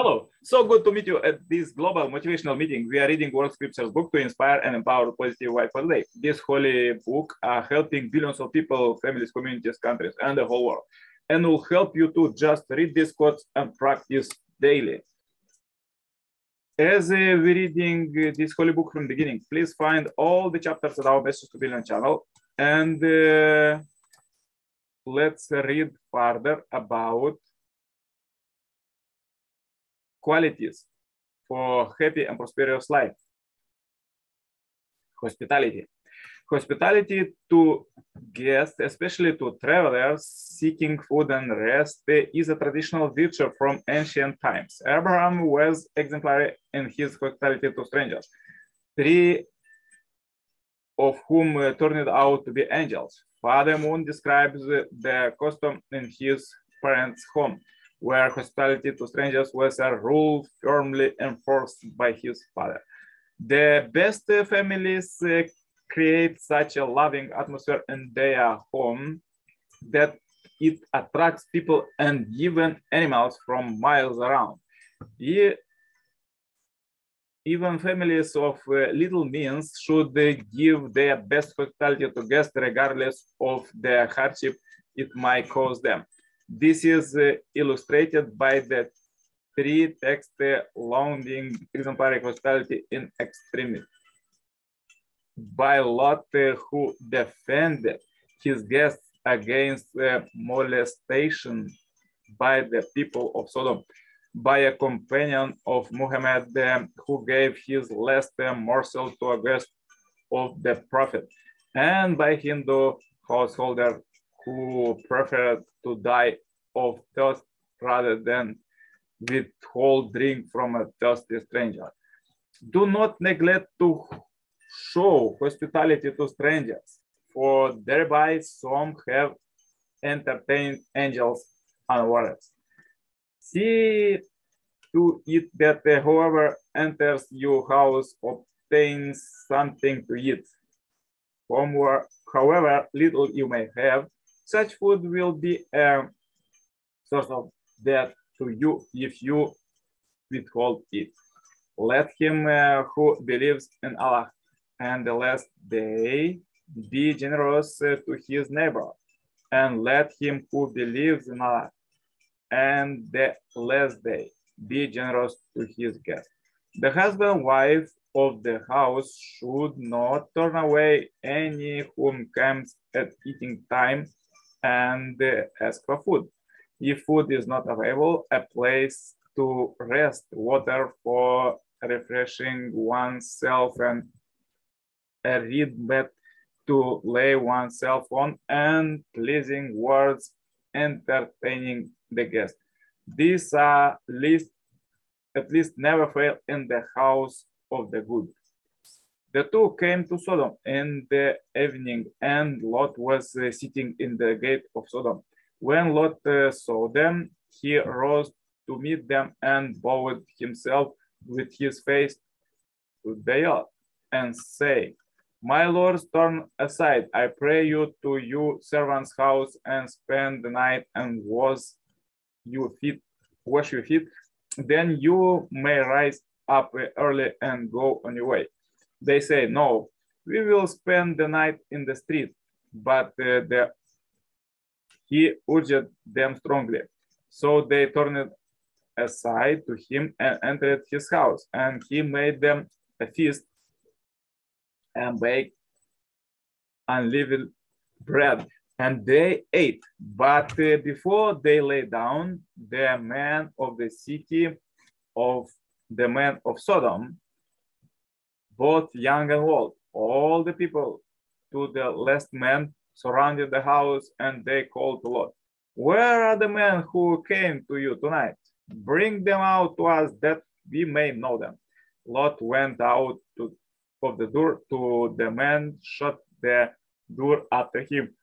Hello, so good to meet you at this global motivational meeting. We are reading World Scriptures book to inspire and empower positive life for the day. This holy book are helping billions of people, families, communities, countries, and the whole world, and will help you to just read these quotes and practice daily. As we're reading this holy book from the beginning, please find all the chapters at our Message to Billion channel, and uh, let's read further about qualities for happy and prosperous life. Hospitality. Hospitality to guests, especially to travelers seeking food and rest, is a traditional virtue from ancient times. Abraham was exemplary in his hospitality to strangers, three of whom turned out to be angels. Father Moon describes the custom in his parents' home where hospitality to strangers was a rule firmly enforced by his father. The best families uh, create such a loving atmosphere in their home that it attracts people and even animals from miles around. Even families of uh, little means should uh, give their best hospitality to guests regardless of the hardship it might cause them. This is uh, illustrated by the three text uh, lauding exemplary hospitality in extremity. By Lot, uh, who defended his guests against molestation by the people of Sodom, by a companion of Muhammad who gave his last morsel to a guest of the prophet, and by Hindu householder who preferred to die of thirst rather than withhold drink from a thirsty stranger. Do not neglect to show hospitality to strangers, for thereby some have entertained angels unaware. See to it that whoever enters your house obtains something to eat. However little you may have, such food will be a source of death to you if you withhold it. Let him uh, who believes in Allah and the last day be generous uh, to his neighbor, and let him who believes in Allah and the last day be generous to his guest. The husband wife of the house should not turn away any whom comes at eating time and ask for food. If food is not available, a place to rest, water for refreshing oneself, and a reed bed to lay oneself on, and pleasing words entertaining the guest. These are least, at least never fail in the house of the good. The two came to Sodom in the evening, and Lot was uh, sitting in the gate of Sodom. When Lot uh, saw them, he rose to meet them and bowed himself with his face to the earth and say, My lords, turn aside, I pray you, to your servant's house and spend the night and wash your feet, wash your feet. Then you may rise up early and go on your way. They say, no, we will spend the night in the street. But uh, the, he urged them strongly. So they turned aside to him and entered his house. And he made them a feast and baked unleavened bread. And they ate. But uh, before they lay down, the man of the city of the man of Sodom both young and old, all the people to the last man surrounded the house and they called to Lot, Where are the men who came to you tonight? Bring them out to us that we may know them. Lot went out to, of the door to the man, shut the door after him,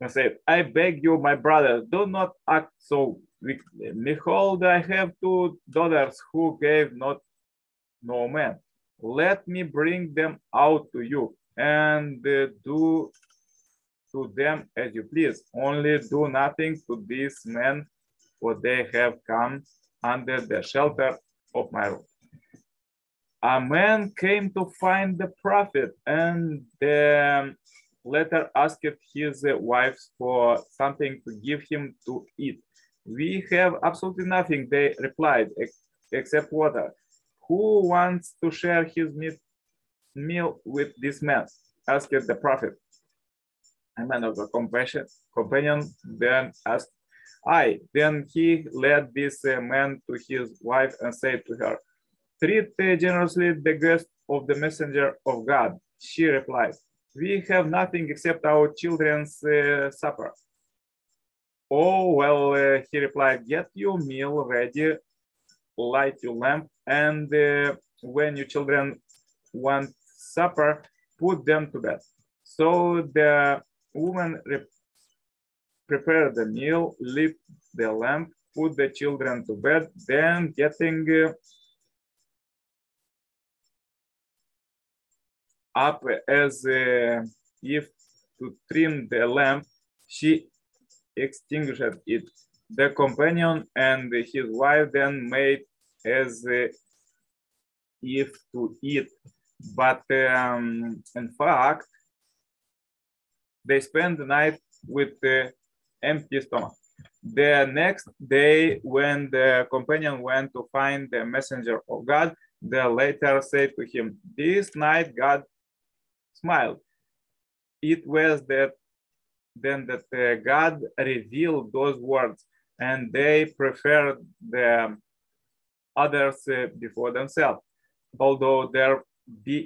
and said, I beg you, my brother, do not act so wickedly. Behold, I have two daughters who gave not no man let me bring them out to you and uh, do to them as you please. Only do nothing to these men, for they have come under the shelter of my roof. A man came to find the prophet, and the latter asked his wives for something to give him to eat. We have absolutely nothing, they replied, except water. Who wants to share his meal with this man? asked the prophet. A man of the compassion, companion then asked, I. Then he led this uh, man to his wife and said to her, Treat uh, generously the guest of the messenger of God. She replied, We have nothing except our children's uh, supper. Oh, well, uh, he replied, Get your meal ready, light your lamp, and uh, when your children want supper, put them to bed. So the woman prepared the meal, lit the lamp, put the children to bed, then getting uh, up as uh, if to trim the lamp, she extinguished it. The companion and his wife then made as if to eat, but um, in fact, they spend the night with the empty stomach. The next day, when the companion went to find the messenger of God, the latter said to him, This night God smiled. It was that then that uh, God revealed those words and they preferred the others uh, before themselves, although there be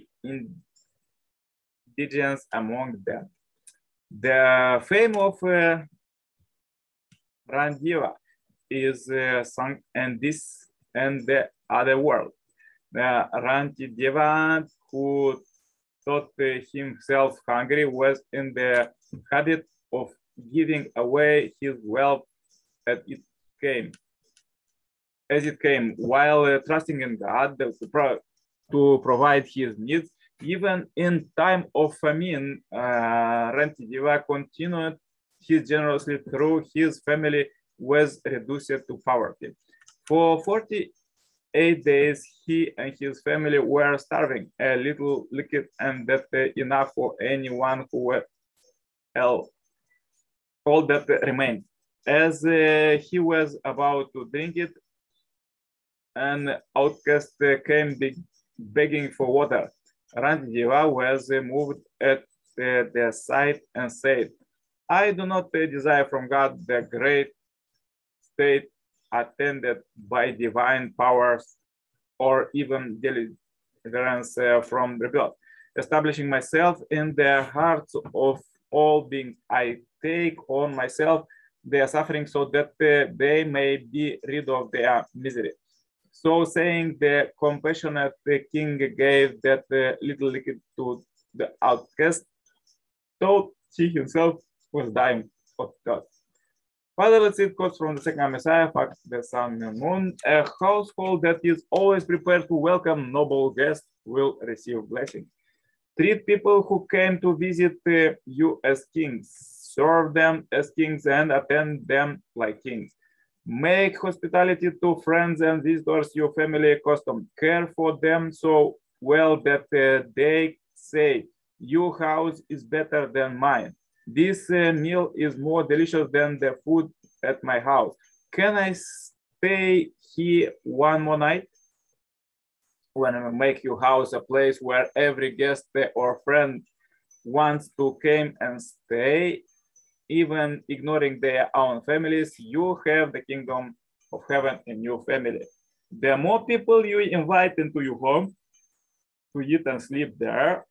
indigence among them. The fame of uh, Rantideva is uh, sung in this and the other world. Uh, Rantideva, who thought himself hungry, was in the habit of giving away his wealth as it came. As it came, while uh, trusting in God to, pro to provide his needs, even in time of famine, uh, Rantideva continued his generously through his family was reduced to poverty. For 48 days, he and his family were starving, a little liquid and that enough for anyone who were ill. All that remained. As uh, he was about to drink it, an outcast came begging for water. Rantideva was moved at uh, their sight and said, I do not desire from God the great state attended by divine powers or even deliverance uh, from rebellion. Establishing myself in the hearts of all beings, I take on myself their suffering so that uh, they may be rid of their misery. So saying the compassionate king gave that little liquid to the outcast, thought he himself was dying of God. Father, let's read quotes from the second Messiah, Father Sun Myung Moon. A household that is always prepared to welcome noble guests will receive blessing. Treat people who came to visit uh, you as kings. Serve them as kings and attend them like kings. Make hospitality to friends and visitors your family custom. Care for them so well that uh, they say, Your house is better than mine. This uh, meal is more delicious than the food at my house. Can I stay here one more night? When I make your house a place where every guest or friend wants to come and stay, even ignoring their own families, you have the kingdom of heaven in your family. The more people you invite into your home to eat and sleep there,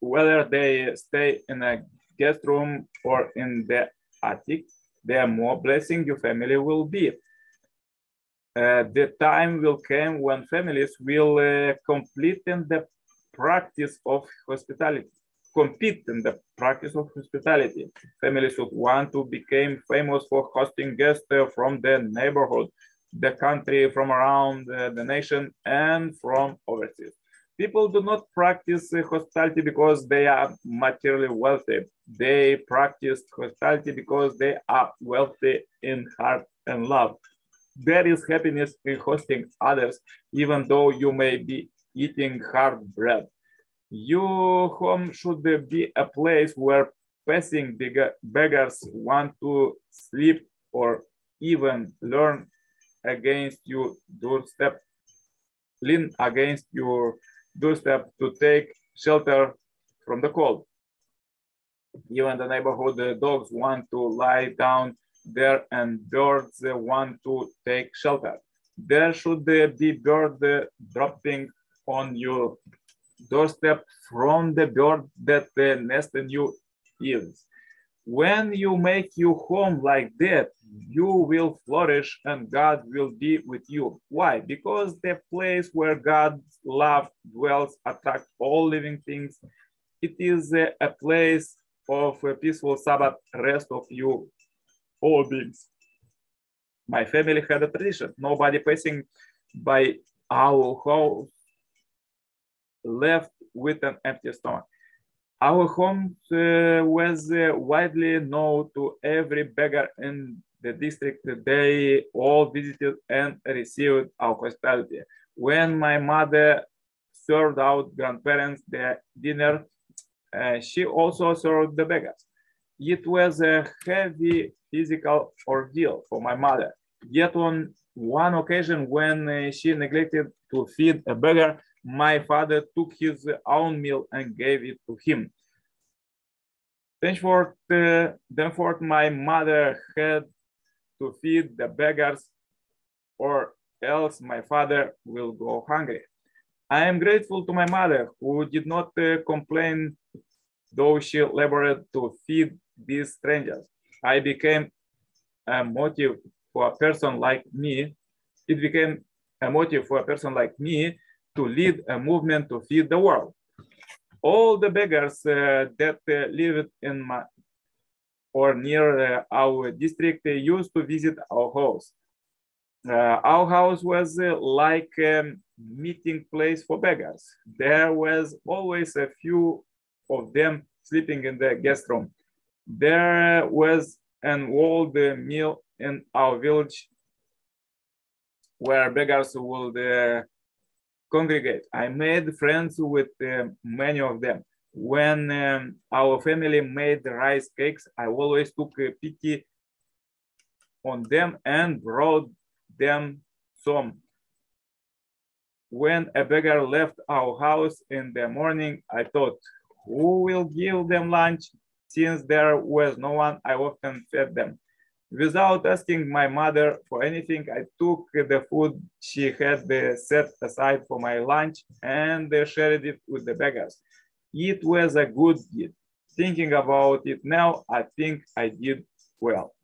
whether they stay in a guest room or in the attic, the more blessing your family will be. Uh, the time will come when families will uh, complete in the practice of hospitality, compete in the practice of hospitality. Families would want to become famous for hosting guests uh, from their neighborhood, the country, from around uh, the nation, and from overseas. People do not practice hospitality because they are materially wealthy. They practice hospitality because they are wealthy in heart and love. there is happiness in hosting others, even though you may be eating hard bread. Your home should be a place where passing beggars want to sleep or even learn against your doorstep, lean against your doorstep to take shelter from the cold. Even the neighborhood the dogs want to lie down there and birds want to take shelter. There should be bird dropping on your doorstep from the bird that nest in your eaves. When you make your home like that, you will flourish and God will be with you. Why? Because the place where God's love dwells attracts all living things. It is a, a place of a peaceful Sabbath rest of you, all beings. My family had a tradition. Nobody passing by our house left with an empty stomach. Our home uh, was uh, widely known to every beggar in the district. They all visited and received our hospitality. When my mother served out grandparents their dinner, uh, she also served the beggars. It was a heavy physical ordeal for my mother. Yet on one occasion when uh, she neglected to feed a beggar, my father took his own meal and gave it to him. Thenceforth, uh, thenceforth my mother had to feed the beggars or else my father will go hungry. I am grateful to my mother who did not uh, complain though she labored to feed these strangers. I became a motive for a person like me. It became a motive for a person like me to lead a movement to feed the world. All the beggars uh, that uh, lived in my or near uh, our district used to visit our house. Uh, our house was uh, like a meeting place for beggars. There was always a few of them sleeping in the guest room. There was an old mill in our village where beggars would congregate. I made friends with uh, many of them. When um, our family made rice cakes, I always took uh, pity on them and brought them some. When a beggar left our house in the morning, I thought, who will give them lunch? Since there was no one, I often fed them. Without asking my mother for anything, I took the food she had set aside for my lunch and shared it with the beggars. It was a good deed. Thinking about it now, I think I did well.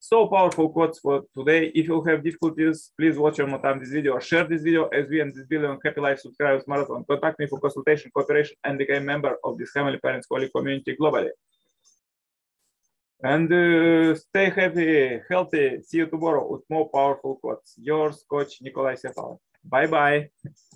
So powerful quotes for today. If you have difficulties, please watch one more time this video or share this video as we and this billion happy life subscribers marathon. Contact me for consultation, cooperation, and become a member of this Family Parents Holy community globally. And uh, stay happy, healthy. See you tomorrow with more powerful quotes. Yours, Coach Nikolai Sepal. Bye bye.